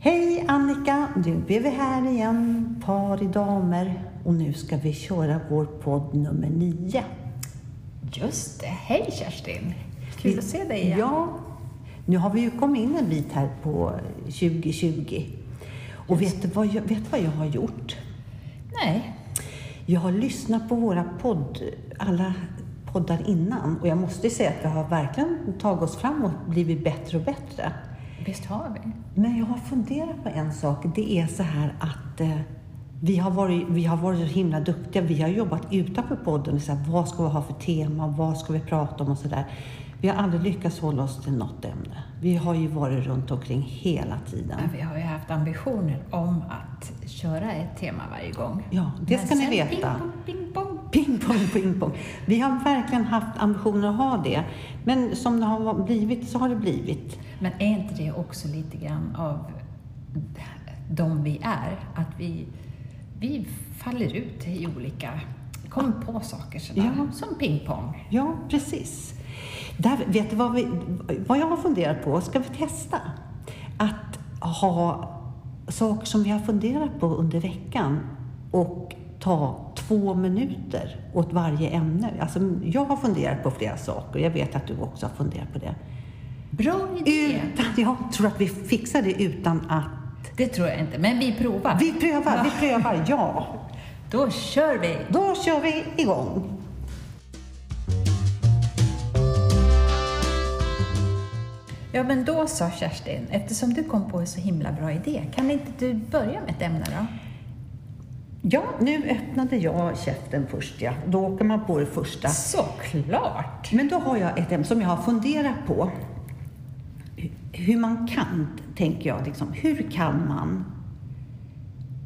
Hej Annika! Nu är vi här igen, par i damer. Och nu ska vi köra vår podd nummer nio. Just det. Hej Kerstin! Kul att se dig igen. Ja, nu har vi ju kommit in en bit här på 2020. Och vet du, vad jag, vet du vad jag har gjort? Nej. Jag har lyssnat på våra podd, alla poddar innan och jag måste säga att vi har verkligen tagit oss framåt och blivit bättre och bättre. Visst har vi? Men jag har funderat på en sak. Det är så här att eh, vi, har varit, vi har varit så himla duktiga. Vi har jobbat utanför podden. Och så här, vad ska vi ha för tema? Vad ska vi prata om? Och så där. Vi har aldrig lyckats hålla oss till något ämne. Vi har ju varit runt omkring hela tiden. Men vi har ju haft ambitioner om att köra ett tema varje gång. Ja, det Men ska ni veta. Ping pong, ping pong. Ping pong, ping pong. Vi har verkligen haft ambitioner att ha det. Men som det har blivit så har det blivit. Men är inte det också lite grann av de vi är? Att vi, vi faller ut i olika, kommer på saker sådär, Ja. som pingpong. Ja, precis. Där, vet du vad, vi, vad jag har funderat på? Ska vi testa att ha saker som vi har funderat på under veckan och ta två minuter åt varje ämne. Alltså, jag har funderat på flera saker. Jag vet att du också har funderat på det. Bra idé! Utan, jag tror att vi fixar det utan att... Det tror jag inte, men vi provar. Vi prövar, vi prövar, ja. Då kör vi! Då kör vi igång. Ja, men då sa Kerstin, eftersom du kom på en så himla bra idé, kan inte du börja med ett ämne då? Ja, nu öppnade jag käften först, ja. Då åker man på det första. Såklart! Men då har jag ett ämne som jag har funderat på. Hur man kan, tänker jag. Liksom. Hur kan man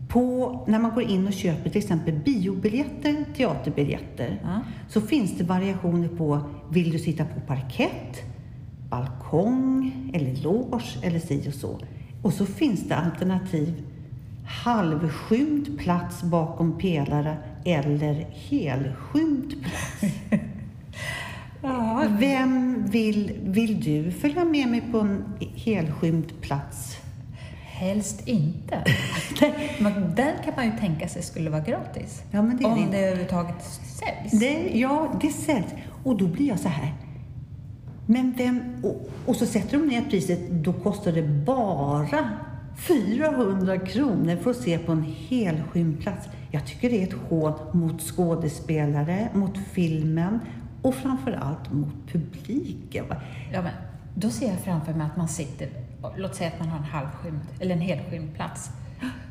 på, när man går in och köper till exempel biobiljetter, teaterbiljetter, Ja. så finns det variationer på, vill du sitta på parkett, balkong eller loge eller si och så. Och så finns det alternativ halvskymd plats bakom pelare eller helskymd plats. Ja, Vem vill, vill du följa med mig på en helskymd plats? helst inte. men den kan man ju tänka sig skulle vara gratis. Ja, men det är Om det överhuvudtaget säljs. Det, ja, det säljs. Och då blir jag så här. Men vem... Och, och så sätter de ner priset. Då kostar det bara 400 kronor för att se på en helskymplats. Jag tycker det är ett hån mot skådespelare, mot filmen och framför allt mot publiken. Ja, men då ser jag framför mig att man sitter, låt säga att man har en halvskymd, eller en helskymd plats.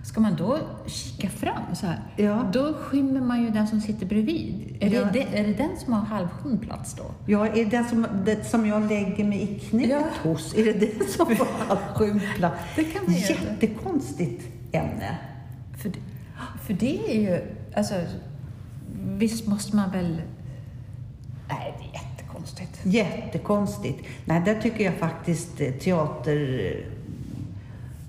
Ska man då kika fram så här? Ja. Då skymmer man ju den som sitter bredvid. Är, Ja. det, är det den som har halvskymd plats då? Ja, är det den som, det som jag lägger mig i knät Ja. hos, är det det som får halvskymd plats? Det kan man. Jättekonstigt ämne. För det, för det är ju, alltså, visst måste man väl... Nej, det är jättekonstigt. Jättekonstigt. Nej, där tycker jag faktiskt teater...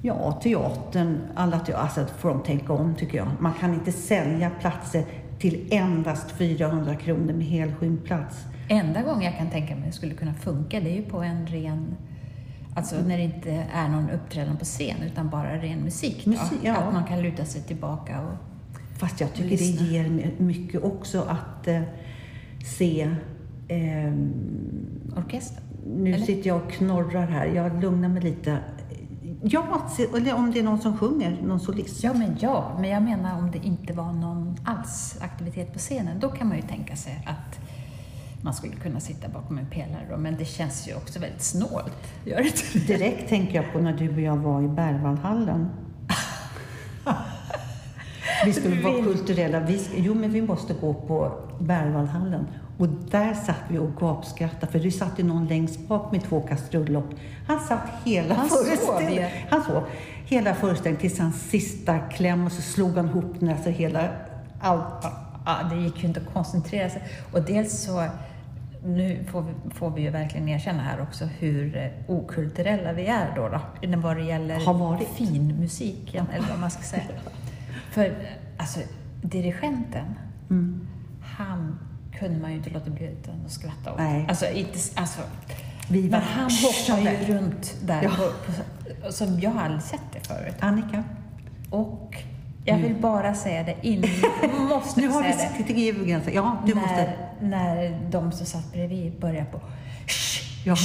Ja, teatern, alla teater, alltså får de tänka om tycker jag. Man kan inte sälja platser till endast 400 kronor med helskymd plats. Enda gången jag kan tänka mig det skulle kunna funka, det är ju på en ren... Alltså när det inte är någon uppträdande på scen, utan bara ren musik. Musik, ja. Att man kan luta sig tillbaka och... Fast jag tycker Lyssna. det ger mycket också att eh, se... ehm, Orkester? nu Eller? sitter jag och knorrar här. Jag lugnar mig lite. Ja, eller om det är någon som sjunger, någon solist. Ja, men ja. Men jag menar om det inte var någon alls aktivitet på scenen, då kan man ju tänka sig att man skulle kunna sitta bakom en pelare då. Men det känns ju också väldigt snålt. Gör det? Direkt tänker jag på när du och jag var i Berwaldhallen. Vi skulle vara kulturella. Vi, jo, men vi måste gå på Berwaldhallen. Och där satt vi och gapskrattade, för det satt ju någon längst bak med två kastrullock. Han satt hela Han sov, föreställningen. ja. Han sov hela föreställningen tills hans sista kläm och så slog han ihop den, alltså hela... Allt. Ja, det gick ju inte att koncentrera sig. Och dels så, nu får vi, får vi ju verkligen erkänna här också hur eh, okulturella vi är då, då vad det gäller Har varit. finmusiken, eller vad man ska säga. För alltså, dirigenten, Mm. han kunde man ju inte låta bli att skratta åt. Nej. Alltså, inte, alltså, Vi Men han hoppar ju runt där, Ja. på, på, som jag har aldrig sett det förut. Annika, Och jag vill bara säga det innan, måste nu har säga vi det. i gränsen. Ja, du när, måste. när de som satt bredvid började på Ja.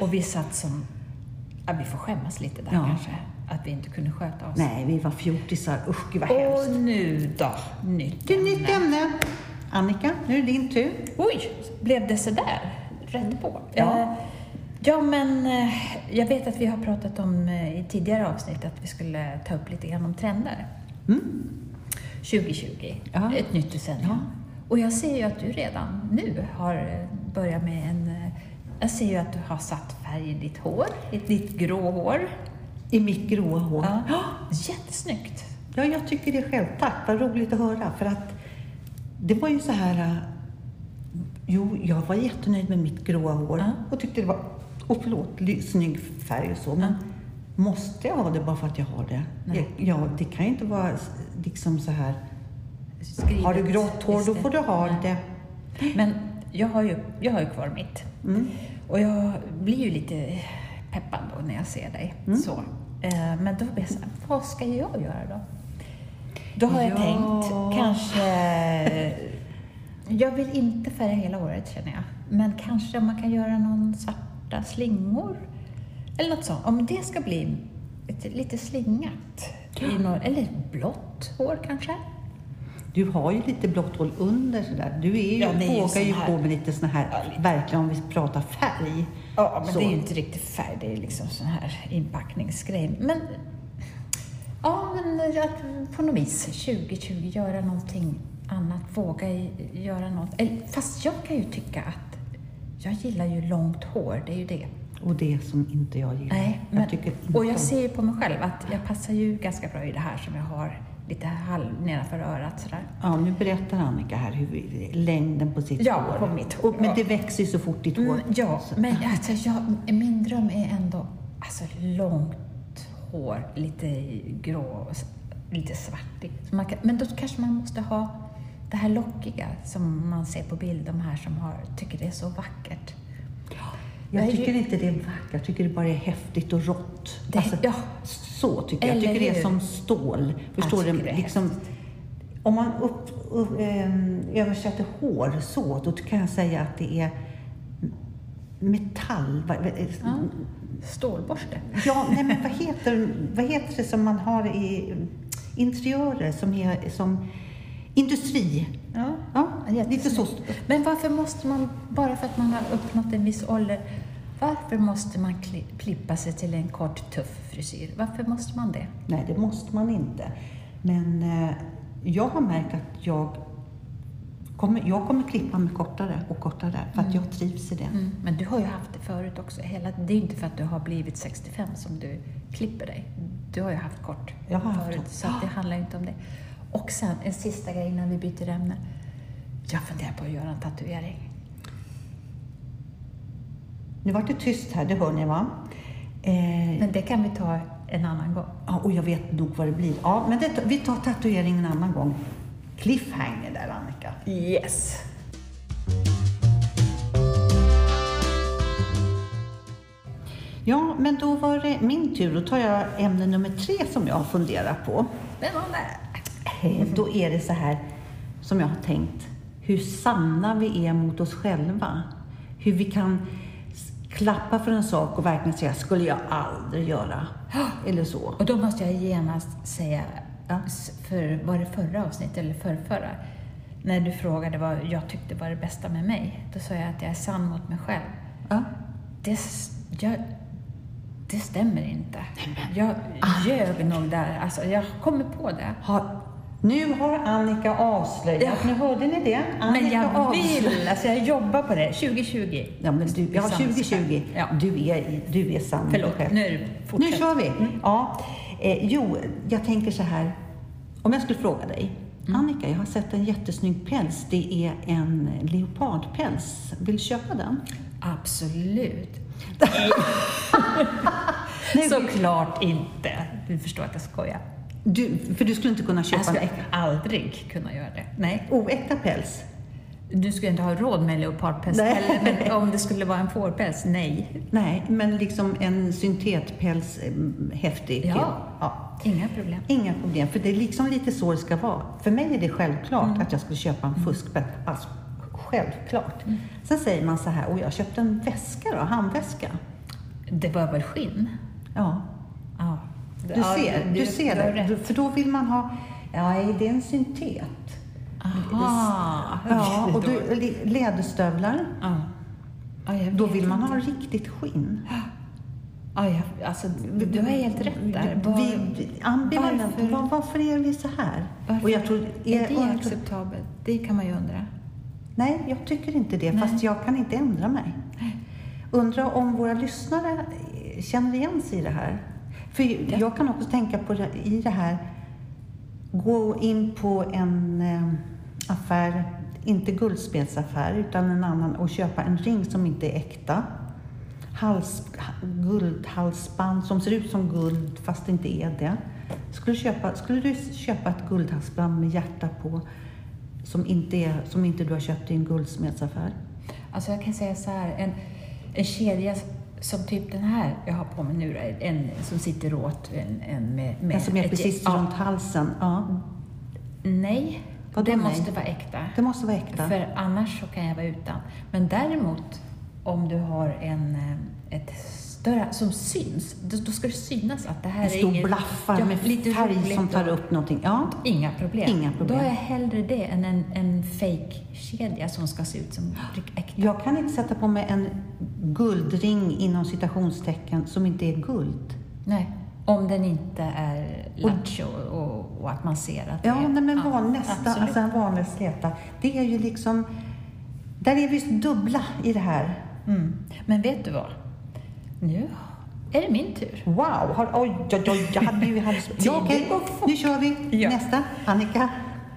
och vi satt som, ja, vi får skämmas lite där Ja. kanske, att vi inte kunde sköta oss. Nej, vi var fjortisar. Usch, gud vad hemskt. Och nu då, nytt Du, nytt ämne. Annika, nu är det din tur. Oj, blev det så där? Rätt på. Ja. Eh, ja, men eh, jag vet att vi har pratat om eh, i tidigare avsnitt att vi skulle ta upp lite grann om trender. 2020, Mm. Ja. ett nytt decennium. Ja. Och jag ser ju att du redan nu har börjat med en... Jag ser ju att du har satt färg i ditt hår, i ditt grå hår. I mitt gråa hår. Ja. Jättesnyggt! Ja, jag tycker det själv. Tack, vad roligt att höra. För att det var ju så här... äh, Jo, jag var jättenöjd med mitt gråa hår Ja. och tyckte det var, och förlåt, snygg färg och så. Men måste jag ha det bara för att jag har det? Nej. Ja, det kan ju inte vara liksom så här... Skrivet Har du grått hår, då får du ha Nej. det. Men jag har ju, jag har ju kvar mitt. Mm. Och jag blir ju lite peppad då när jag ser dig. Mm. Så. Eh, Men då blir jag så här, vad ska jag göra då? Då har jag Ja. tänkt kanske... Jag vill inte färga hela håret känner jag. Men kanske om man kan göra någon svarta slingor. Eller något sånt. Om det ska bli ett, lite slingat. I någon, eller blått hår kanske. Du har ju lite blått hål under sådär. Du är ju, Ja, vågar sån ju på med lite såna här, Ja, verkligen om vi pratar färg. Ja, men Så. det är ju inte riktigt färg, det är liksom sån här inpackningsgrej. Men, ja, men att på något vis 2020 göra någonting annat, våga göra något. Fast jag kan ju tycka att jag gillar ju långt hår, det är ju det. Och det som inte jag gillar. Nej, jag men, tycker inte och jag ser ju på mig själv att jag passar ju ganska bra i det här som jag har lite halv nedanför örat sådär. Ja, nu berättar Annika här hur längden på sitt Ja, hår. på mitt hår, men ja. det växer ju så fort ditt hår. Mm, ja, Så- men alltså, jag, min dröm är ändå alltså, långt hår, lite grå, och lite svartigt. Kan, men då kanske man måste ha det här lockiga som man ser på bild, de här som har, tycker det är så vackert. Jag tycker inte det är vackert, jag tycker det bara är häftigt och rått. Det- ja. Så tycker jag. Jag tycker det är som stål. Förstår du? Liksom, om man upp, upp, ehm, översätter hår så, då kan jag säga att det är metall. Ja. Stålborste. Ja, nej men vad heter, vad heter det som man har i interiörer som är som industri? Ja, Ja, lite så. Men varför måste man, bara för att man har uppnått en viss ålder, varför måste man kli- klippa sig till en kort tuff frisyr? Varför måste man det? Nej, det måste man inte. Men eh, jag har märkt att jag kommer, jag kommer klippa mig kortare och kortare för att jag trivs i det. Mm, men du har ju haft det förut också. Hela, det är inte för att du har blivit 65 som du klipper dig. Du har ju haft kort Jag har haft förut, kort. så det handlar inte om det. Och sen en sista grej innan vi byter ämne. Jag funderar på att göra en tatuering. Nu vart det tyst här, det hör ni va? Eh, Men det kan vi ta en annan gång. ja, och jag vet nog vad det blir. Ja, men det, vi tar tatuering en annan gång. Cliffhanger där, Annika. Yes! Ja, men då var det min tur. Då tar jag ämne nummer tre som jag har funderat på. Spännande! Eh, Då är det så här som jag har tänkt. Hur sanna vi är mot oss själva. Hur vi kan klappa för en sak och verkligen säga, skulle jag aldrig göra. Eller så. Och då måste jag genast säga, för var det förra avsnittet eller förrförra? När du frågade vad jag tyckte var det bästa med mig, då sa jag att jag är sann mot mig själv. Ja. Det, jag, det stämmer inte. Jag ljög nog där. Alltså, jag kommer på det. Har, nu har Annika avslöjat. Ja. Nu hörde ni det? Annika Men jag avslöjat. vill, alltså jag jobbar på det. 2020. Ja, men du, ja, Sann 2020. Ja. Du, är, du är sann Förlåt, nu Nu fortsätter kör vi. Ja. Eh, jo, jag tänker så här. Om jag skulle fråga dig. Annika, jag har sett en jättesnygg päls. Det är en leopardpäls. Vill du köpa den? Absolut. Såklart inte. Du förstår att jag skojar. Du, för du skulle inte kunna köpa Jag en skulle aldrig kunna göra det. Nej. oäkta päls? Du skulle inte ha råd med leopardpäls heller, men om det skulle vara en fårpäls, nej. Nej, men liksom en syntetpäls, eh, häftig. Ja. ja. Inga problem. Inga problem, för det är liksom lite så det ska vara. För mig är det självklart Mm. att jag skulle köpa en fuskpäls. Alltså, självklart. Sen säger man så här, och jag köpte en väska då, handväska. Det var väl skinn? Ja, Ja. du ser, du, ser du har det. För då vill man ha, ja, är det en syntet? Aha. Ja, och du, läderstövlar. Ja. Ja, Då vill man ha riktigt skinn. Ja, jag, alltså, du har helt rätt där. Var, Vi, ambivalent. varför- Var, varför är vi så här? varför Och jag tror, är det och- acceptabelt? Det kan man ju undra. Nej, jag tycker inte det, Nej. fast jag kan inte ändra mig. Undrar om våra lyssnare känner igen sig i det här? För jag kan också tänka på det, i det här, gå in på en eh, affär, inte guldsmedsaffär, utan en annan och köpa en ring som inte är äkta. Hals, guldhalsband som ser ut som guld fast det inte är det. Skulle, du köpa, skulle du köpa ett guldhalsband med hjärta på som inte, är, som inte du har köpt i en guldsmedsaffär? Alltså jag kan säga så här, en, en kedja som typ den här jag har på mig nu, en som sitter åt, en, en med, med Den som är ett- precis ja, runt halsen. Ja, Nej, Vadå det nej? måste vara äkta. det måste vara äkta. För annars så kan jag vara utan. Men däremot, om du har en, eh, ett större, som syns, då, då ska det synas att det här En är stor inget... blaffar ja, med lite färg som tar upp någonting. Ja, Inga problem. Inga problem. Då är jag hellre det än en, en fake-kedja som ska se ut som äkta. jag kan inte sätta på mig en guldring inom citationstecken som inte är guld. Nej, om den inte är lattjo och, och att man ser att Ja, det är... nej, men van, nästa, absolut. alltså en vanlig släta. Det är ju liksom... Där är vi dubbla i det här. Mm. Men vet du vad? Nu är det min tur. Wow! Har, oj, oj, oj, jag hade ju... Hade, ja, okej, nu kör vi. Ja. Nästa. Annika.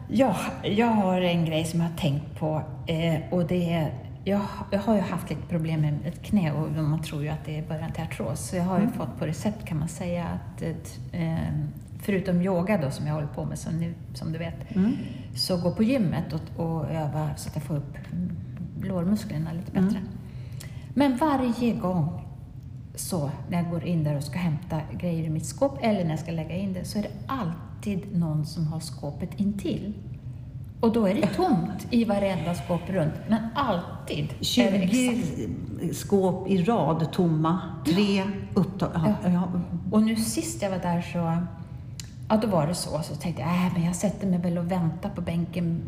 Ja, jag har en grej som jag har tänkt på eh, och det är jag, jag har ju haft lite problem med ett knä och man tror ju att det är början till artros. Så jag har ju Mm. fått på recept kan man säga att eh, förutom yoga då som jag håller på med som, nu, som du vet, Mm. så gå på gymmet och, och öva så att jag får upp lårmusklerna lite bättre. Mm. Men varje gång så när jag går in där och ska hämta grejer i mitt skåp eller när jag ska lägga in det så är det alltid någon som har skåpet intill. Och då är det tomt i varenda skåp runt, men alltid är det exakt. 20 skåp i rad tomma, tre upptagna. Ja. Ja. Och nu sist jag var där så, ja då var det så, så tänkte jag, äh, men jag sätter mig väl och väntar på bänken.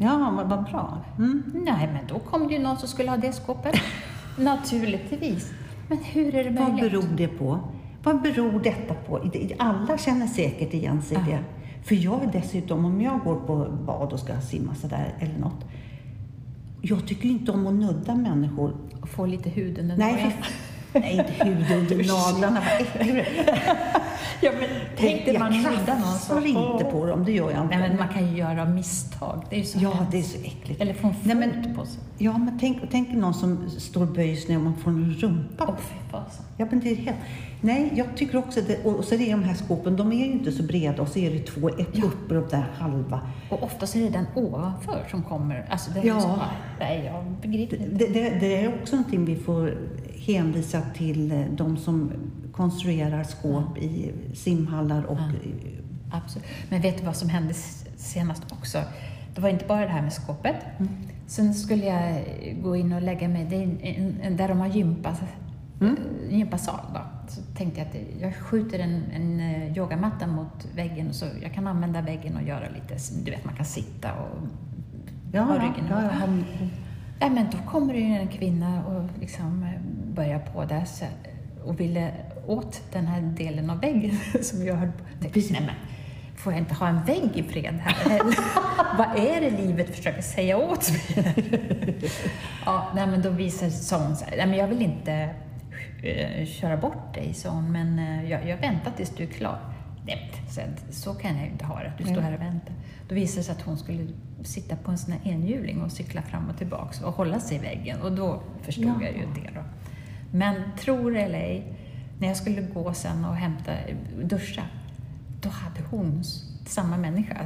ja, vad, vad bra. Mm. Nej, men då kom det ju någon som skulle ha det skåpet. Naturligtvis. Men hur är det Vad möjligt? beror det på? Vad beror detta på? Alla känner säkert igen sig i Ja. det. För jag är dessutom, om jag går på bad och ska simma sådär eller något. Jag tycker inte om att nudda människor. Och få lite hud under Nej, nej inte hud under naglarna. Vad äcklig du är. Ja, men tänk dig jag man någon krafsar så... inte på dem, det gör jag inte. Nej, men man kan ju göra misstag. Det är ju så Ja, hemskt. det är så äckligt. Eller få en Nej, men- på sig. Ja, men tänk, tänk någon som står böjs ner och man får en rumpa Åh, fy fasen. Ja, men det är helt... Nej, jag tycker också det. Och så är det de här skåpen, de är ju inte så breda och så är det två, ett uppe och där halva. Och oftast är det den ovanför som kommer. Alltså, det är Ja. ju så, nej, jag begriper Det, inte. det, det är också någonting vi får hänvisa till eh, de som konstruerar skåp i simhallar och... Ja. Absolut. Men vet du vad som hände senast också? Det var inte bara det här med skåpet. Mm. Sen skulle jag gå in och lägga mig, det är en, en, en, där de har gympa, Mm. eh, gympasal. Då. Så tänkte jag att jag skjuter en, en eh, yogamatta mot väggen så jag kan använda väggen och göra lite, du vet man kan sitta och Ja, ha ja, ryggen ja, ja. ihop. Ja, men då kommer det en kvinna och liksom eh, börjar på där och ville åt den här delen av väggen som jag höll på. Jag tänkte. Nej, men får jag inte ha en vägg i fred här? Vad är det livet försöker säga åt mig? ja, nej, men då visar sa hon så här, nej, men jag vill inte köra bort dig, sa hon, men eh, jag, jag väntar tills du är klar. Nej, så, så kan jag ju inte ha det, du står Nej. här och väntar. Då visade det sig att hon skulle sitta på en sån här enhjuling och cykla fram och tillbaks och hålla sig i väggen. Och då förstod Ja. jag ju det då. Men tror det eller ej, när jag skulle gå sen och hämta, duscha, då hade hon, samma människa,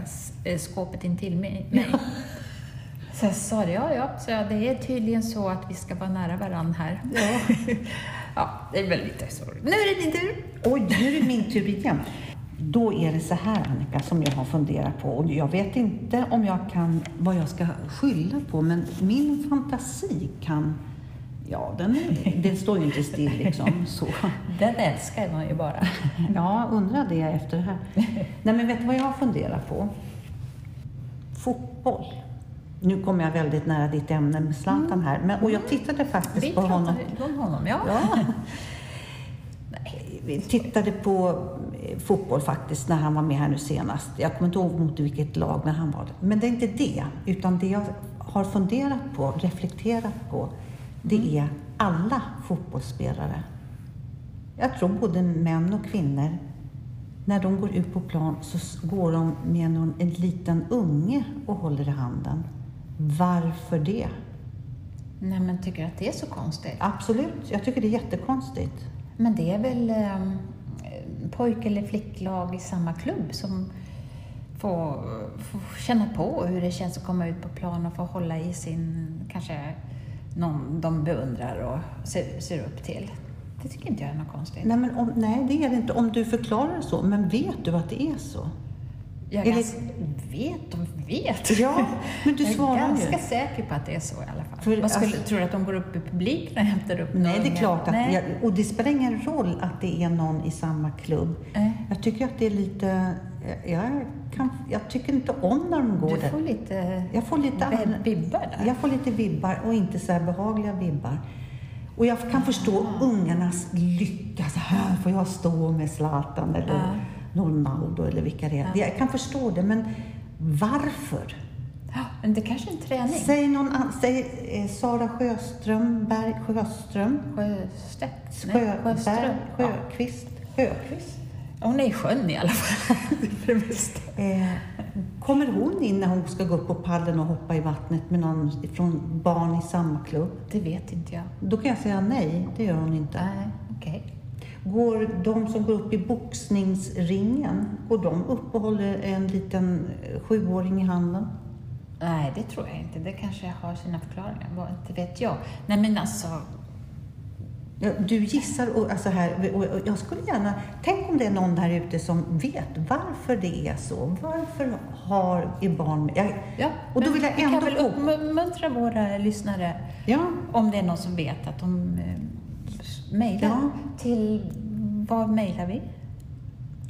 eh, skåpet intill mig. mig. Så jag sa det, ja, ja, så det är tydligen så att vi ska vara nära varandra här. Ja. ja, det är väl lite så. Nu är det din tur. Oj, nu är det min tur igen. Då är det så här Annika som jag har funderat på och jag vet inte om jag kan, vad jag ska skylla på men min fantasi kan, ja den, den står ju inte still liksom så. Den älskar man ju bara. Ja, undrar det efter det här. Nej men vet du vad jag har funderat på? Fotboll. Nu kommer jag väldigt nära ditt ämne med Zlatan här. Men, och jag tittade faktiskt Vi på honom. om honom, ja. Ja. Vi tittade på eh, fotboll faktiskt när han var med här nu senast. Jag kommer inte ihåg mot vilket lag när han var det. Men det är inte det, utan det jag har funderat på, reflekterat på, det är alla fotbollsspelare. Jag tror både män och kvinnor, när de går ut på plan så går de med någon, en liten unge och håller i handen. Varför det? Nej, men tycker du att det är så konstigt? Absolut, jag tycker det är jättekonstigt. Men det är väl eh, pojk eller flicklag i samma klubb som får, får känna på hur det känns att komma ut på plan och få hålla i sin, kanske någon de beundrar och ser, ser upp till. Det tycker inte jag är något konstigt. Nej, men om, nej, det är det inte om du förklarar det så. Men vet du att det är så? Jag ganska, vet och vet. Ja, men du jag är svarar ganska ju. säker på att det är så i alla fall. För skulle, alltså- tror du att de går upp i publiken och hämtar upp Nej, det är klart att... Jag, och det spelar ingen roll att det är någon i samma klubb. Nej. Jag tycker att det är lite... Jag, kan, jag tycker inte om när de går Du där. får lite Jag får lite vibbar där. Jag får lite vibbar och inte så behagliga vibbar. Och jag kan förstå ungarnas lycka. Så här får jag stå med Zlatan eller Ja. Ronaldo eller vilka det är. Jag kan förstå det, men varför? Ja, men det kanske är en träning. Säg någon annan. Säg eh, Sara Sjöström, Berg, Sjöström, Sjöstedt? Nej, Sjöberg, Sjöström. Ja. Sjöqvist, Sjöqvist. Hon är i sjön i alla fall. Det. Eh, kommer hon in när hon ska gå upp på pallen och hoppa i vattnet med någon från barn i samma klubb? Det vet inte jag. Då kan jag säga nej, det gör hon inte. Nej, okej. Går de som går upp i boxningsringen, går de upp och håller en liten eh, sjuåring i handen? Nej, det tror jag inte. Det kanske har sina förklaringar. Vad inte vet jag. Nej, men alltså. Ja, Du gissar och, alltså här, och, jag skulle gärna... Tänk om det är någon där ute som vet varför det är så. Varför har är barn. Jag, Ja, och då vill jag vi ändå... kan väl uppmuntra våra lyssnare, Ja, om det är någon som vet, att de mejlar Ja. till... Vad mejlar vi?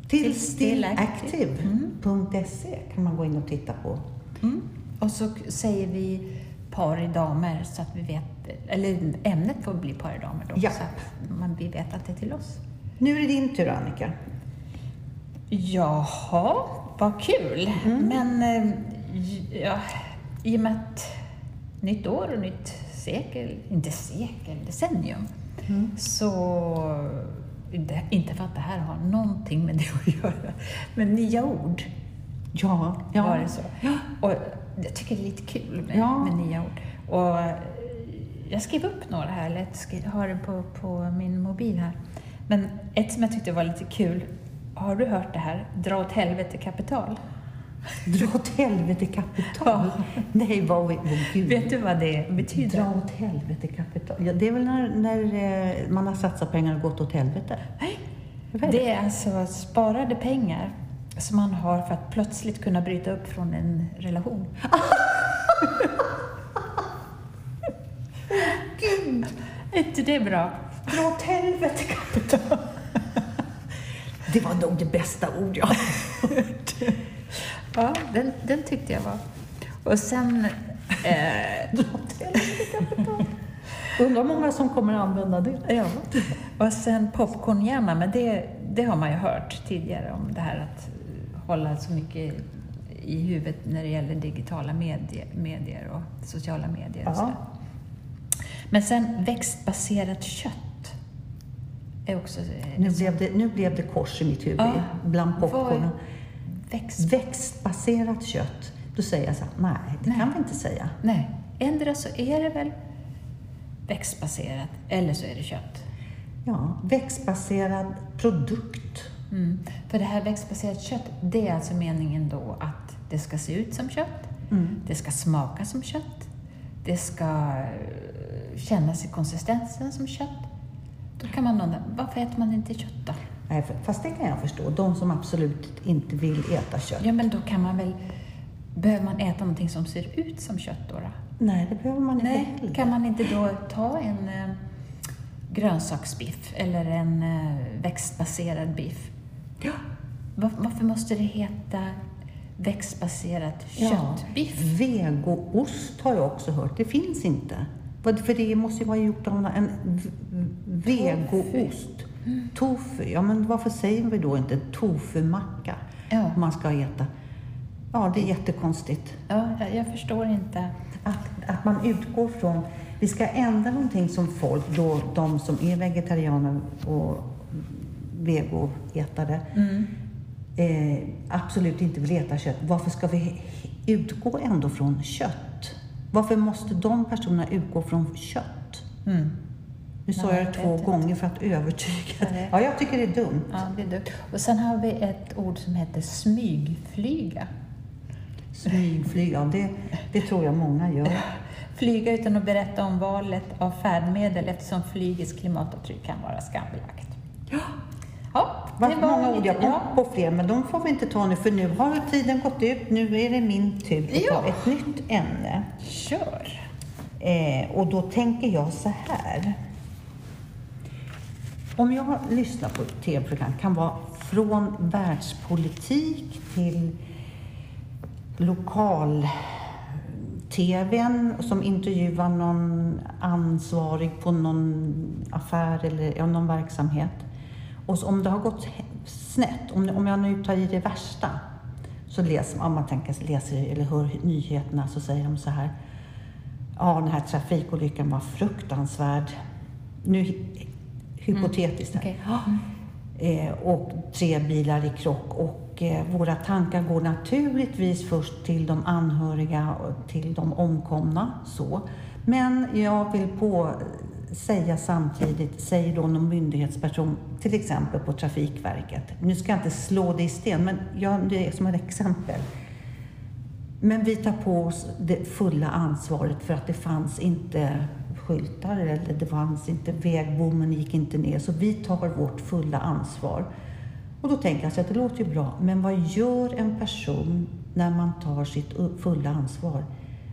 till Till stillactive.se kan man gå in och titta på. Mm. Och så säger vi par i damer så att vi vet, eller ämnet får bli par i damer då, Ja. så att man, vi vet att det är till oss. Nu är det din tur Annika. Jaha, vad kul! Men eh, ja, i och med att nytt år och nytt sekel, inte sekel, decennium, så det, inte för att det här har någonting med det att göra, men nya ord Ja, ja. var det så. Och jag tycker det är lite kul med, Ja. med nya ord. Och jag skrev upp några här, eller jag har det på, på min mobil här. Men ett som jag tyckte var lite kul, har du hört det här? Dra åt helvete kapital. Dra åt helvete kapital. Nej, vad... Oh, gud. Vet du vad det betyder? Dra åt helvete kapital. Ja, det är väl när, när eh, man har satsat pengar och gått åt helvete? Nej. Det är alltså sparade pengar som man har för att plötsligt kunna bryta upp från en relation. Gud! Är inte det bra? Dra åt helvete kapital. Det var nog det bästa ord jag har hört. Ja, den, den tyckte jag var... Och sen... Eh. Undrar hur många som kommer att använda det. Ja, och sen popcornhjärna, men det, det har man ju hört tidigare om det här att hålla så mycket i huvudet när det gäller digitala medier, medier och sociala medier. Och. Men sen växtbaserat kött är också... Nu blev, det, nu blev det kors i mitt huvud Ja. bland popcornen. Växt... Växtbaserat kött. Då säger jag så här, nej, det Nej. kan vi inte säga. Nej, ändra så är det väl växtbaserat eller så är det kött. Ja, växtbaserad produkt. Mm. För det här växtbaserat kött, det är alltså meningen då att det ska se ut som kött, Mm. det ska smaka som kött, det ska eh, kännas i konsistensen som kött. Då kan man undra, varför äter man inte kött då? Nej, fast det kan jag förstå. De som absolut inte vill äta kött. Ja, men då kan man väl... Behöver man äta någonting som ser ut som kött då? då? Nej, det behöver man inte Nej, heller. kan man inte då ta en eh, grönsaksbiff eller en eh, växtbaserad biff? Ja. Var, varför måste det heta växtbaserat köttbiff? Vegoost har jag också hört. Det finns inte. För det måste ju vara gjort av en v- vegoost. Tofu. Ja, men varför säger vi då inte tofumacka? Ja. Om man ska äta. Ja, det är jättekonstigt. Ja, jag, jag förstår inte. Att, att man utgår från... Vi ska ändra någonting som folk, då de som är vegetarianer och vegoätare, Mm. eh, absolut inte vill äta kött. Varför ska vi utgå ändå från kött? Varför måste de personerna utgå från kött? Mm. Nu sa jag det två gånger för att övertyga. Ja, jag tycker det är dumt. Ja, det är dumt. Och sen har vi ett ord som heter smygflyga. Smygflyg, ja, det, det tror jag många gör. Flyga utan att berätta om valet av färdmedel eftersom flygets klimatavtryck kan vara skambelagt. Ja. Det var många ord jag kom ja. på fler, men de får vi inte ta nu för nu har tiden gått ut. Nu är det min tur att Ja. ta ett nytt ämne. Kör! Eh, och då tänker jag så här. Om jag lyssnar på ett tv-program, kan vara från världspolitik till lokal tvn som intervjuar någon ansvarig på någon affär eller ja, någon verksamhet. Och så, om det har gått snett, om, om jag nu tar i det värsta, så läser om man tänker, läser eller hör nyheterna så säger de så här. Ja, den här trafikolyckan var fruktansvärd. Nu hypotetiskt här. Okej. Ja. Eh, och tre bilar i krock. Och eh, våra tankar går naturligtvis först till de anhöriga och till de omkomna. Så. Men jag vill på säga samtidigt, säger då någon myndighetsperson, till exempel på Trafikverket. Nu ska jag inte slå det i sten, men jag, det är som ett exempel. Men vi tar på oss det fulla ansvaret för att det fanns inte skyltar eller det fanns inte, vägbommen gick inte ner. Så vi tar vårt fulla ansvar. Och då tänker jag så att det låter ju bra, men vad gör en person när man tar sitt fulla ansvar?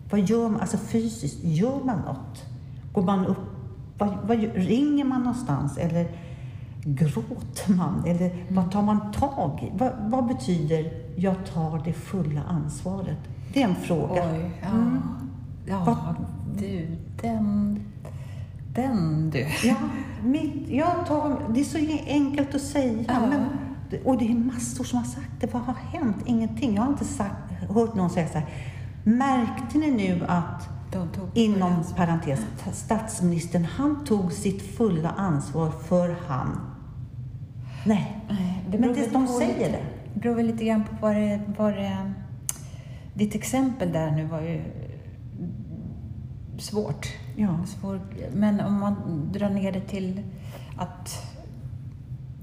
Vad gör man, alltså fysiskt, gör man något? Går man upp, vad, vad, ringer man någonstans eller gråter man? Eller vad tar man tag i? Vad, vad betyder jag tar det fulla ansvaret? Det är en fråga. Oj, ja. Mm. Ja, du, den... Den du. Ja, mitt, jag tar, det är så enkelt att säga. Ja. Men, och det är massor som har sagt det. Vad har hänt? Ingenting. Jag har inte sagt, hört någon säga så här. Märkte ni nu att, inom parentes, statsministern, han tog sitt fulla ansvar för han. Nej, Nej, det men det, de säger lite- det. Det beror väl lite grann på vad det, vad det... Ditt exempel där nu var ju svårt. Ja. Svår, men om man drar ner det till att,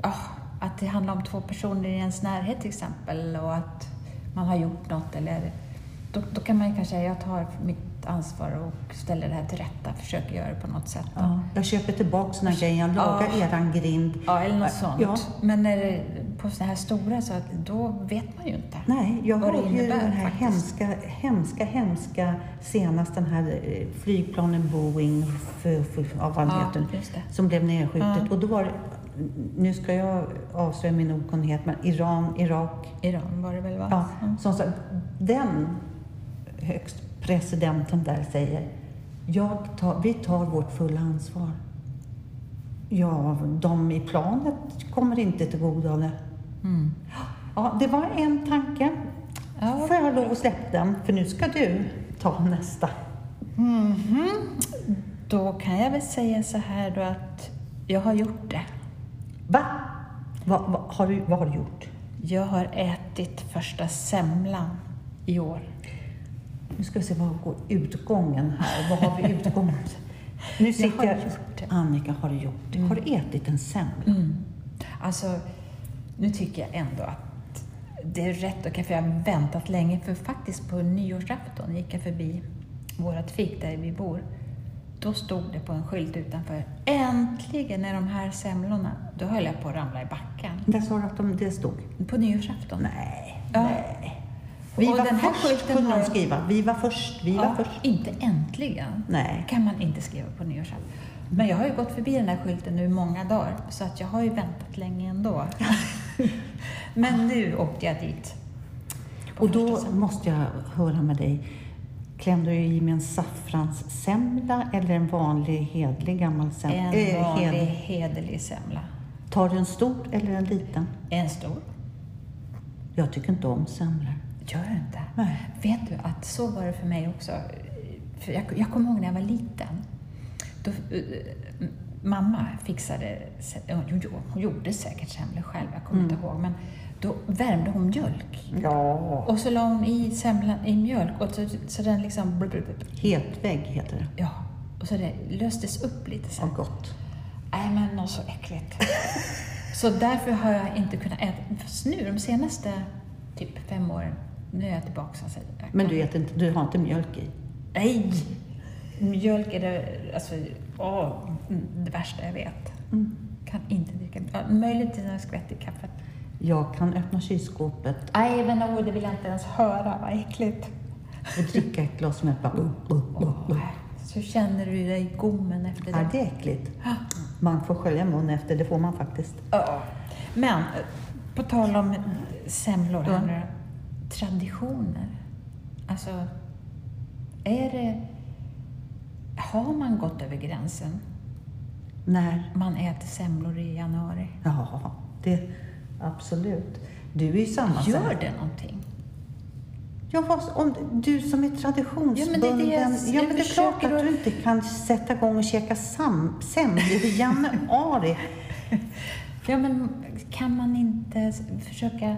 ja, att det handlar om två personer i ens närhet till exempel och att man har gjort något eller då, då kan man ju kanske säga jag tar mitt ansvar och ställer det här till rätta, försöker göra det på något sätt. Ja, jag köper tillbaka här grejen, jag lagar Ja. eran grind. Ja, eller något sånt. Ja. Men när det, på så här stora så att då vet man ju inte. Nej, jag vad det hörde ju den här faktiskt. hemska, hemska, hemska senast den här eh, flygplanen Boeing, för, för, av vad Ja, heter, det. som blev nedskjutet. Ja. Och då var det, nu ska jag avslöja min okunnighet, men Iran, Irak, Iran var det väl va? ja, som den högst presidenten där säger, tar, vi tar vårt fulla ansvar. Ja, de i planet kommer inte till godo av det. Mm. Ja, det var en tanke. Ja. Får jag lov att släppa den? För nu ska du ta nästa. Mhm. Då kan jag väl säga så här då att jag har gjort det. Va? Va, va har du, vad har du gjort? Jag har ätit första semlan i år. Nu ska vi se, vad går utgången här? Vad har vi utgången? Nu sitter har jag... gjort det. Annika, har gjort det? Har du ätit en semla? Mm. Alltså, nu tycker jag ändå att det är rätt okej, för jag har väntat länge. För faktiskt på nyårsafton gick jag förbi vårt fik där vi bor, då stod det på en skylt utanför. Äntligen är de här semlorna. Då höll jag på att ramla i backen. Där sa du att de, det stod? På nyårsafton. Nej. Ja. nej. Vi Och var den här först, kunde har- de skriva. Vi var först. Vi var Ja, först. inte äntligen. Nej. kan man inte skriva på nyårsafton. Men jag har ju gått förbi den här skylten nu i många dagar, så att jag har ju väntat länge ändå. Men nu åkte jag dit. Och då måste jag höra med dig. Klämde du i med en saffranssemla eller en vanlig hedlig gammal semla? En Eh, vanlig hed- hederlig semla. Tar du en stor eller en liten? En stor. Jag tycker inte om semlor. Gör du inte? Nej. Vet du att så var det för mig också. För jag, jag kommer ihåg när jag var liten. Då, eh, mamma fixade, hon, gjo- hon gjorde säkert semlor själv, jag kommer inte ihåg. Men då värmde hon mjölk. Ja. Och så la hon i semlan i mjölk och så, så den liksom... blub, blub, blub. Hetvägg heter det. Ja, och så det löstes upp lite sen. Vad gott. Nej, men något så äckligt. så därför har jag inte kunnat äta. Fast nu, de senaste typ fem åren, nu är jag tillbaka. Alltså, jag Men du, äter inte, du har inte mjölk i? Nej! Mjölk är det, alltså, åh, mm, det värsta jag vet. Mm. Kan inte dricka ja, Möjligtvis en skvätt i kaffet. Jag kan öppna kylskåpet Nej, men oh, det vill jag inte ens höra. Vad äckligt. och dricka ett glas mjölk. Bara, uh. Så känner du dig i gommen efter Ja, det. det är äckligt. Man får skölja munnen efter, det får man faktiskt. Ja. Men, på tal om semlor här nu. Traditioner. Alltså, är det... Har man gått över gränsen? När? Man äter semlor i januari. Ja, det absolut. Du är ju samma Gör det någonting? Ja, vad, om du som är traditionsbunden. Ja, men det är det jag- ja, men det är klart att du inte kan sätta igång och käka semlor i januari. Ja, men kan man inte försöka...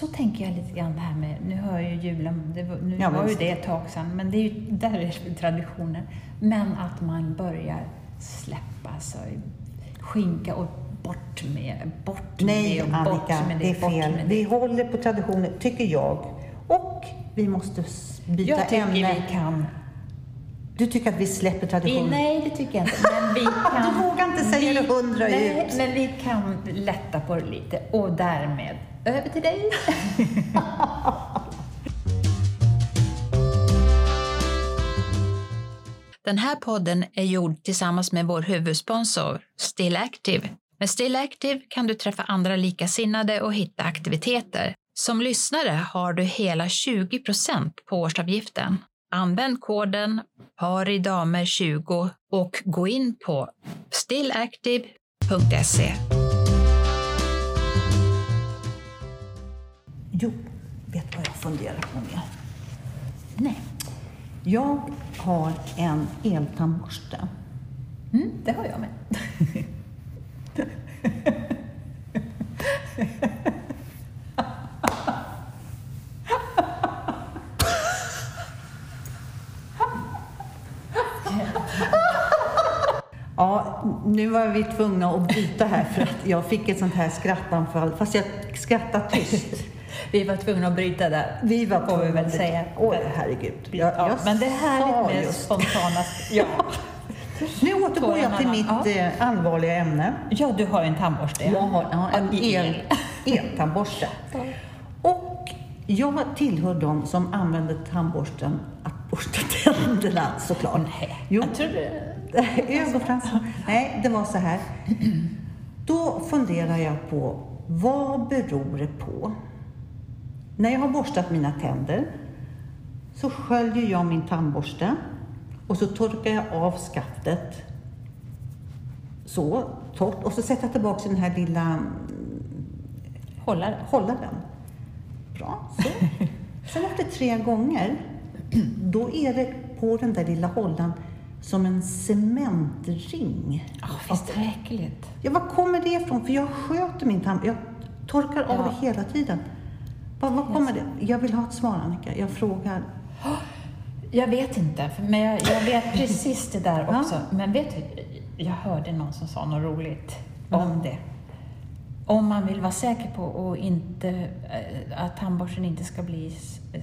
Så tänker jag lite grann det här med, nu hör ju julen, det nu Ja, var ju det ett tag sedan, men det är ju, där är det traditioner. Men att man börjar släppa så skinka och bort med, bort med Nej, det och bort Annika, med det är bort fel. med Vi det. håller på traditioner, tycker jag. Och vi måste byta Jag tycker ämne. vi kan... Du tycker att vi släpper traditioner? Nej, det tycker jag inte. Men vi kan... Du vågar inte säga det hundra nej, ut. men vi kan lätta på det lite. Och därmed, över till dig. Den här podden är gjord tillsammans med vår huvudsponsor Still Active. Med Still Active kan du träffa andra likasinnade och hitta aktiviteter. Som lyssnare har du hela 20% på årsavgiften. Använd koden PARIDAMER20 och gå in på stillactive.se. Jo, vet du vad jag funderar på nu? Nej, Jag har en eltandborste. mm, det har jag med. Ja, nu var vi tvungna att byta här för att jag fick ett sånt här skrattanfall. Fast jag skrattade tyst. Vi var tvungna att bryta där. Vi var Får vi väl säga. Oj, herregud. Jag, Ja, jag men det är härligt med just- spontana... Ja. Nu återgår jag till mitt Ja. eh, allvarliga ämne. ja, du har en tandborste. Jag har ja, en el, eltandborste. Och jag tillhör de som använder tandborsten att borsta tänderna såklart. Nej, Jo, jag tror det... ögonfrans. Nej, det var så här. Då funderar jag på, vad beror det på? När jag har borstat mina tänder så sköljer jag min tandborste och så torkar jag av skaftet. Så, torrt. Och så sätter jag tillbaka den här lilla Hålla det. hållaren. Bra, så. Sen efter tre gånger, då är det på den där lilla hållaren som en cementring. Ja, visst är det äckligt? Ja, var kommer det ifrån? För jag sköter min tand... Jag torkar av Ja. det hela tiden. Var, var kommer det? Jag vill ha ett svar, Annika. Jag frågar. Jag vet inte, men jag, jag vet precis det där Ja. också. Men vet du, jag hörde någon som sa något roligt om det. Om man vill vara säker på att, inte, eh, att tandborsten inte ska bli eh,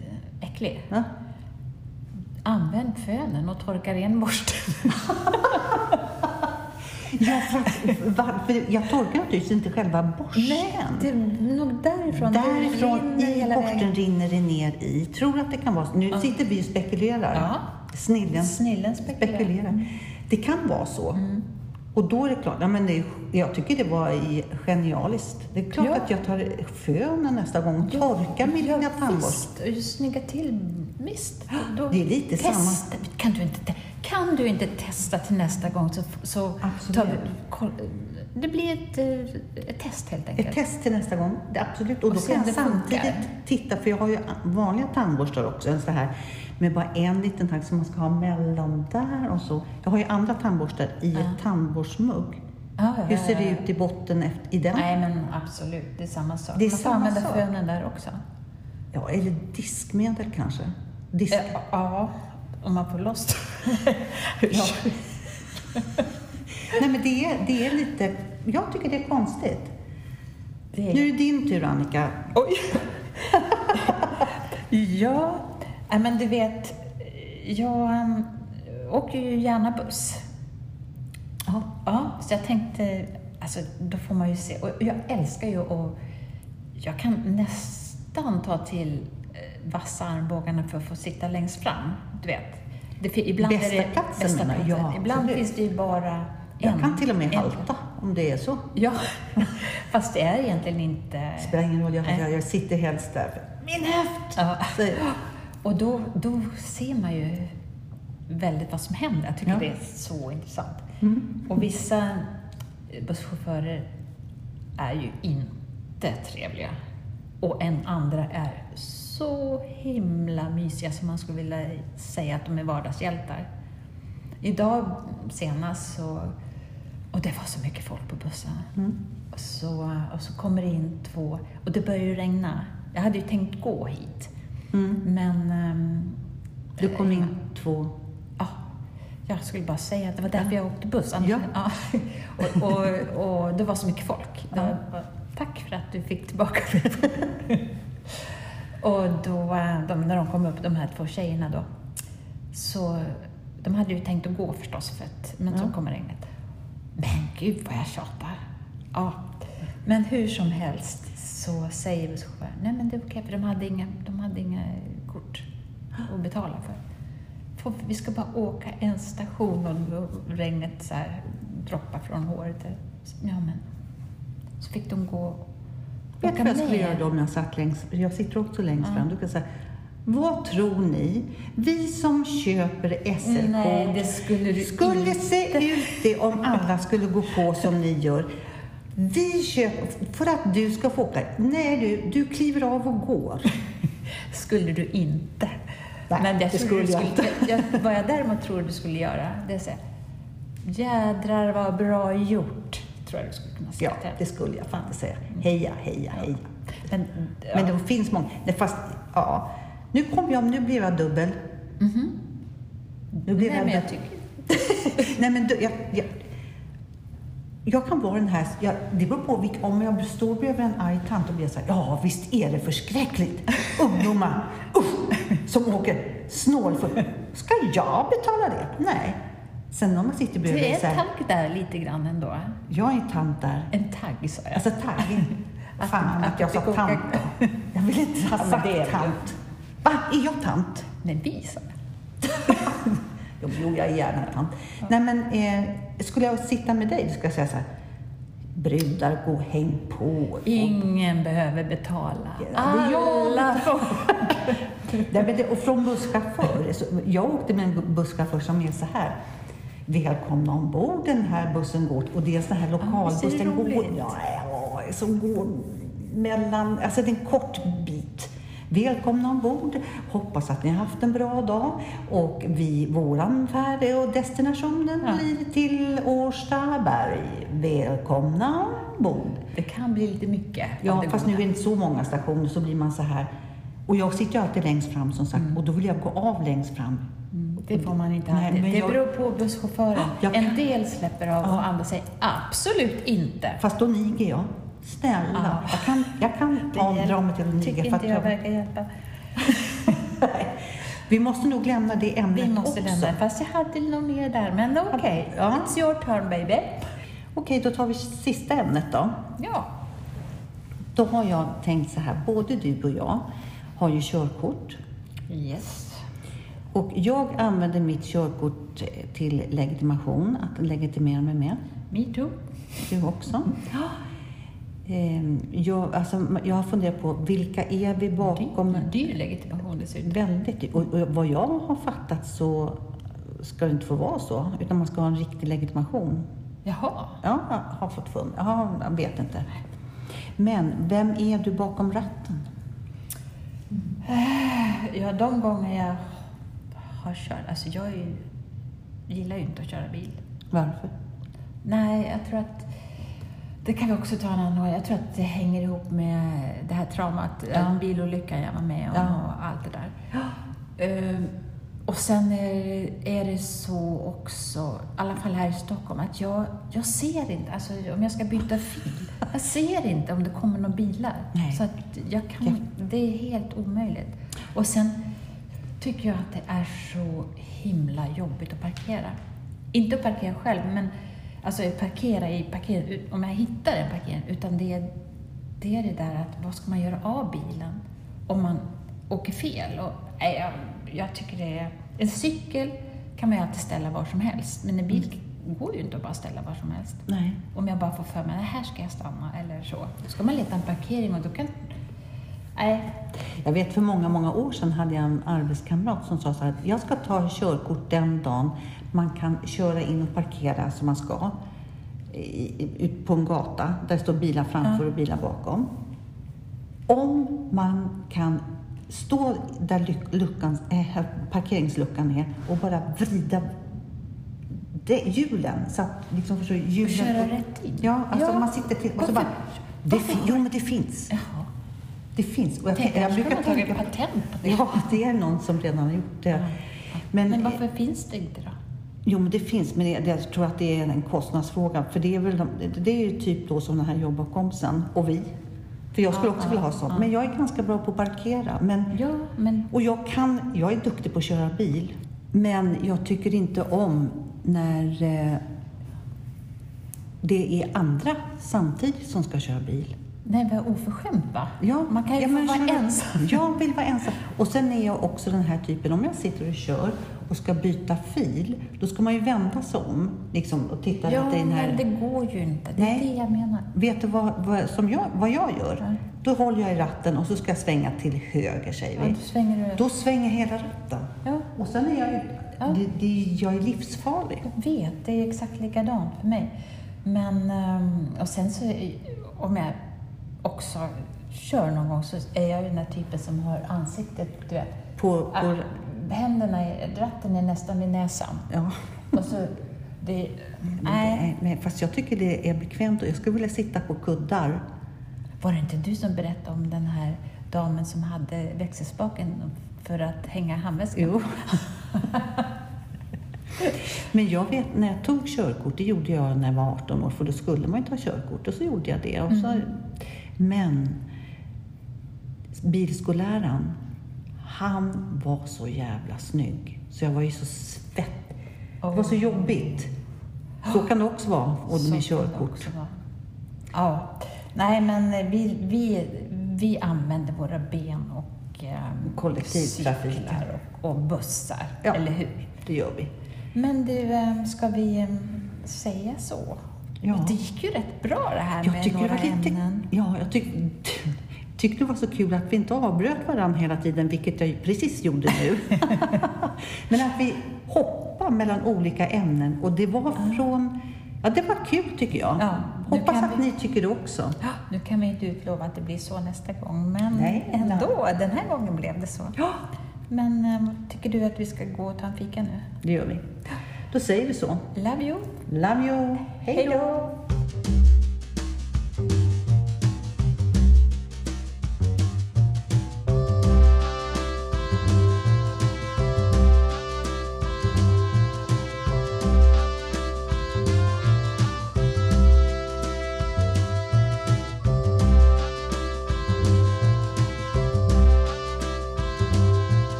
äcklig. Ja? Använd fönen och torka ren borsten. Ja, för att, varför, jag torkar naturligtvis inte själva borsten. Nej, det är nog därifrån. Därifrån det i borsten vägen. rinner det ner i. Tror att det kan vara. Nu sitter vi och spekulerar. Ja. Snillen Snillen spekulerar. spekulerar. Det kan vara så. Mm. Och då är det klart, ja, men det jag tycker det var genialiskt. Det är klart Ja. att jag tar fönen nästa gång och torkar mina ja, tandborstar. Visst, och snygga till. Visst. Då Det är lite testa. samma. Kan du, inte, te- kan du inte testa till nästa gång så, så tar vi, koll, det blir ett, eh, ett test helt enkelt. Ett test till nästa gång, absolut. Och då Och se kan jag samtidigt titta, för jag har ju vanliga tandborstar också, en så här med bara en liten tand som man ska ha mellan där och så. Jag har ju andra tandborstar i ett tandborstmugg. Ja, ja, Hur ser det ja, ja. ut i botten efter, i den? Nej, men absolut. Det är samma sak. Det är Man får samma använda sak. fönen där också. Ja, eller diskmedel kanske? Disk... Ja, om man får loss Ja. Nej, men det är, det är lite... Jag tycker det är konstigt. Det är- Nu är det din tur, Annika. Oj! ja, nej, men du vet, jag um, åker ju gärna buss. Ja. Ja, så jag tänkte, alltså då får man ju se. Och jag älskar ju att, jag kan nästan ta till eh, vassa armbågarna för att få sitta längst fram. Du vet. Det, ibland Bästa är det, platsen, menar jag. Ja, Ibland absolut. finns det ju bara Jag en. kan till och med en- halta om det är så. Ja, fast det är egentligen inte... Det spelar ingen roll, jag, jag sitter helst där. Min höft! Ja. Och då, då ser man ju väldigt vad som händer. Jag tycker Ja. det är så intressant. Mm. Och vissa busschaufförer är ju inte trevliga. Och en andra är så himla mysiga som man skulle vilja säga att de är vardagshjältar. Idag senast så, och det var så mycket folk på bussen. Mm. Och så, och så kommer det in två, och det börjar ju regna. Jag hade ju tänkt gå hit. Mm. Men ehm, Du kom in två. Ja, jag skulle bara säga att det var därför jag åkte buss. Annars, Ja. ja. Och, och, och det var så mycket folk. Ja. var, tack för att du fick tillbaka mig. Och då, eh, de, när de kom upp, de här två tjejerna då, så de hade ju tänkt att gå förstås, för att, men så kommer regnet. Men gud vad jag tjatar. Ja. Men hur som helst så säger busschauffören, nej men det är okej, för de hade inga, de hade inga att betala för. Får- Vi ska bara åka en station och regnet så här droppar från håret. Ja, men så fick de gå Vet du vad jag skulle göra då om jag satt längst Jag sitter också längst Ja. fram. Då kan säga, vad tror ni? Vi som köper Nej, SL-kort det skulle du skulle se ut det om alla skulle gå på som ni gör. Vi köper för att du ska få åka. Nej du, du kliver av och går. skulle du inte. Nej, Men jag det skulle jag inte. jag, vad jag däremot tror du skulle göra, det är att säga Jädrar vad bra gjort, tror jag du skulle kunna säga Ja, det skulle jag faktiskt säga. Heja, heja, heja. Men, ja. Men det finns många. Nej, fast, ja. Nu kom jag, nu blev jag dubbel. Mhm. Nu blev Nej, jag men jag tycker... Nej, men du, jag, jag, jag kan vara den här, jag, det beror på vilk, om jag står bredvid en arg tant och blir så här, ja visst är det förskräckligt. Ungdomar, usch, som åker snålfull. Ska jag betala det? Nej. Sen om man sitter bredvid Det är en tagg där lite grann ändå. jag är en tant där. En tagg, sa jag. Alltså tagg. Att- Fan att att jag sa tant. då. Jag vill inte ha Ja, sagt det. tant. Va? Är jag tant? Nej, vi, sa jag. Jo, jag är gärna tant. Nej, men eh, skulle jag sitta med dig, skulle jag säga så här. Brudar, gå och häng på. Ingen behöver betala. Ja. Alla får... Nej, men det, och från busschaufför. Jag åkte med en busschaufför som är så här. Välkomna ombord, den här bussen går. Och det är en sån här lokalbuss. det den går, ja, ja, som går mellan, alltså det är en kort bit. Välkomna ombord. Hoppas att ni har haft en bra dag. Och vi, våran färd är- och destinationen Ja. blir till Årstaberg. Välkomna ombord. Det kan bli lite mycket. Ja, fast nu är det inte så många stationer så blir man så här. Och jag sitter ju alltid längst fram som sagt och då vill jag gå av längst fram. Mm, Det får man inte Nej, alltid. det jag- beror på busschauffören. Jag- En del släpper av och andra säger absolut inte. Fast då niger jag. Snälla, Ja. jag kan, jag kan ta, Det dra mig till att tycker niga. för inte att jag verkar hjälpa. Vi måste nog lämna det ämnet Vi måste också. lämna det, fast jag hade nog mer där. Men okej, Ja. it's your turn baby. Okej, då tar vi sista ämnet då. Ja. Då har jag tänkt så här, både du och jag har ju körkort. Yes. Och jag använder mitt körkort till legitimation, att legitimera mig med. Me too. Du också? Ehm, Jag, alltså, jag har funderat på vilka är vi bakom? Dyr, dyr legitimation dessutom. Väldigt dyrt. Och, och vad jag har fattat så ska det inte få vara så, utan man ska ha en riktig legitimation. Jaha. Ja, jag har fått fund. Ja, jag vet inte. Men vem är du bakom ratten? Ja, de gånger jag har kört, alltså jag ju, gillar ju inte att köra bil. Varför? Nej, jag tror att det kan vi också ta en annan. Jag tror att det hänger ihop med det här traumat, Ja. ja. bilolyckan jag var med om Ja. och allt det där. Ehm, och sen är, är det så också, i alla fall här i Stockholm, att jag, jag ser inte, alltså om jag ska byta fil, jag ser inte om det kommer några bilar. Nej. Så att jag kan, det är helt omöjligt. Och sen tycker jag att det är så himla jobbigt att parkera. Inte att parkera själv, men alltså parkera i parkering, om jag hittar en parkering, utan det är, det är det där att vad ska man göra av bilen om man åker fel? Och, jag, jag tycker det är... En cykel kan man ju alltid ställa var som helst, men en bil går ju inte att bara ställa var som helst. Nej. Om jag bara får för mig, "Nej, här ska jag stanna, eller så. Då ska man leta en parkering och då kan... Nej, Jag vet för många, många år sedan hade jag en arbetskamrat som sa så här, jag ska ta körkort den dagen man kan köra in och parkera som man ska ut på en gata där det står bilar framför Ja. och bilar bakom. Om man kan stå där luckan, eh, parkeringsluckan är och bara vrida det, hjulen så att liksom förstår, hjulen... köra rätt in? Ja, alltså Ja. man sitter till och så bara... Det jo, men det finns. jaha. Det finns. Och jag, Tänk, jag jag brukar tagit tänka... patent på det. Ja, det är någon som redan har gjort det. Men, Men varför finns det inte då? Jo, men det finns, men jag tror att det är en kostnadsfråga. För det är, väl, de- det är ju typ då som den här jobbarkompisen och vi. För jag skulle också vilja ha sånt. Men jag är ganska bra på att parkera. Men, Ja, men och jag, kan, jag är duktig på att köra bil. Men jag tycker inte om när eh, det är andra samtidigt som ska köra bil. nej, vad oförskämt va? Ja, Man kan ju ja, vara ensam. Jag vill vara ensam. Och sen är jag också den här typen, om jag sitter och kör och ska byta fil, då ska man ju vända sig om liksom, och titta Ja, lite i den här... men det går ju inte. Det är Nej. det jag menar. Vet du vad, vad, som jag, vad jag gör? Ja. Då håller jag i ratten och så ska jag svänga till höger, säger Ja, vi. då svänger du... Då svänger hela ratten. Ja, Och sen är jag. Ja. Det, det, jag är livsfarlig. jag vet. Det är exakt likadant för mig. Men, ehm, och sen så, om jag också kör någon gång så är jag ju den här typen som har ansiktet, du vet. På, på, händerna, ratten är nästan vid näsan. ja. Och så, det... Nej. men, fast jag tycker det är bekvämt och jag skulle vilja sitta på kuddar. Var det inte du som berättade om den här damen som hade växelspaken för att hänga handväskan? Jo. Men jag vet, när jag tog körkort, det gjorde jag när jag var 18 år, för då skulle man ju ta körkort och så gjorde jag det. Och så, Men bilskolläraren, han var så jävla snygg. Så jag var ju så svett. Det var så jobbigt. Så kan det också vara och med körkort. Ja. Nej, men vi, vi, vi använder våra ben och um, Kollektivtrafik. cyklar och, och bussar, Ja. eller hur? Det gör vi. Men du, ehm, ska vi ehm, säga så? Ja. Det gick ju rätt bra det här Jag med tycker det några var lite... ämnen. Ja, jag tyck, tyckte det var så kul att vi inte avbröt varandra hela tiden, vilket jag precis gjorde nu. Men att vi hoppar mellan olika ämnen och det var från... Ja, det var kul tycker jag. Ja, Hoppas att vi- ni tycker det också. Ja, nu kan vi inte utlova att det blir så nästa gång, men Nej, ändå, den här gången blev det så. Ja, Men ehm, tycker du att vi ska gå och ta en fika nu? det gör vi. Då säger vi så. Love you! Love you. Hej då!